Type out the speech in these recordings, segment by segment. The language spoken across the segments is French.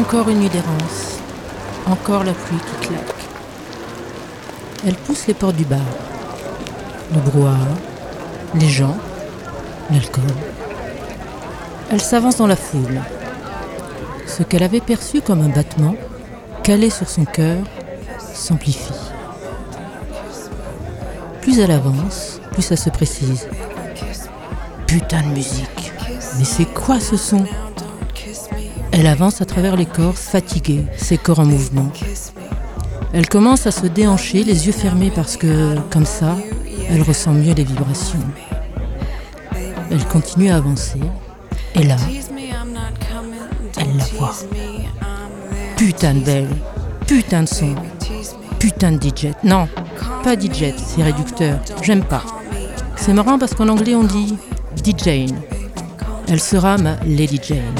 Encore une nuit d'errance. Encore la pluie qui claque. Elle pousse les portes du bar. Le brouhaha, les gens, l'alcool. Elle s'avance dans la foule. Ce qu'elle avait perçu comme un battement, calé sur son cœur, s'amplifie. Plus elle avance, plus ça se précise. Putain de musique. Mais c'est quoi ce son? Elle avance à travers les corps, fatiguée, ses corps en mouvement. Elle commence à se déhancher, les yeux fermés parce que, comme ça, elle ressent mieux les vibrations. Elle continue à avancer, et là, elle la voit. Putain de belle, putain de son, putain de DJ. Non, pas DJ, c'est réducteur, j'aime pas. C'est marrant parce qu'en anglais on dit DJ. Elle sera ma Lady Jane.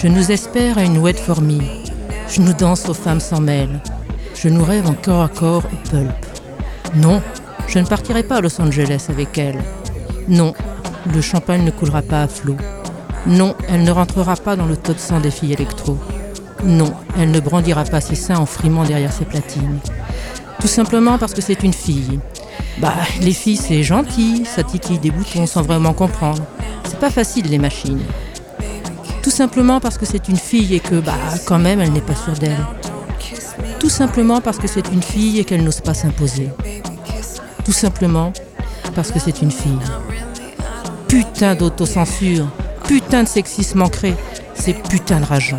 Je nous espère à une wet for me. Je nous danse aux femmes sans mêle. Je nous rêve en corps à corps au pulp. Non, je ne partirai pas à Los Angeles avec elle. Non, le champagne ne coulera pas à flot. Non, elle ne rentrera pas dans le top 100 des filles électro. Non, elle ne brandira pas ses seins en frimant derrière ses platines. Tout simplement parce que c'est une fille. Bah, les filles, c'est gentil, ça titille des boutons sans vraiment comprendre. C'est pas facile, les machines. Tout simplement parce que c'est une fille et que, bah, quand même, elle n'est pas sûre d'elle. Tout simplement parce que c'est une fille et qu'elle n'ose pas s'imposer. Tout simplement parce que c'est une fille. Putain d'autocensure, putain de sexisme ancré, c'est putain de rageant.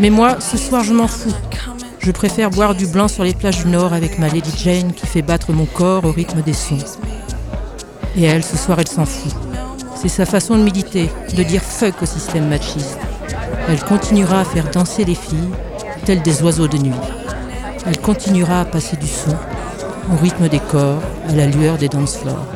Mais moi, ce soir, je m'en fous. Je préfère boire du blanc sur les plages du Nord avec ma Lady Jane qui fait battre mon corps au rythme des sons. Et elle, ce soir, elle s'en fout. C'est sa façon de méditer, de dire fuck au système machiste. Elle continuera à faire danser les filles, telles des oiseaux de nuit. Elle continuera à passer du son, au rythme des corps, à la lueur des floors.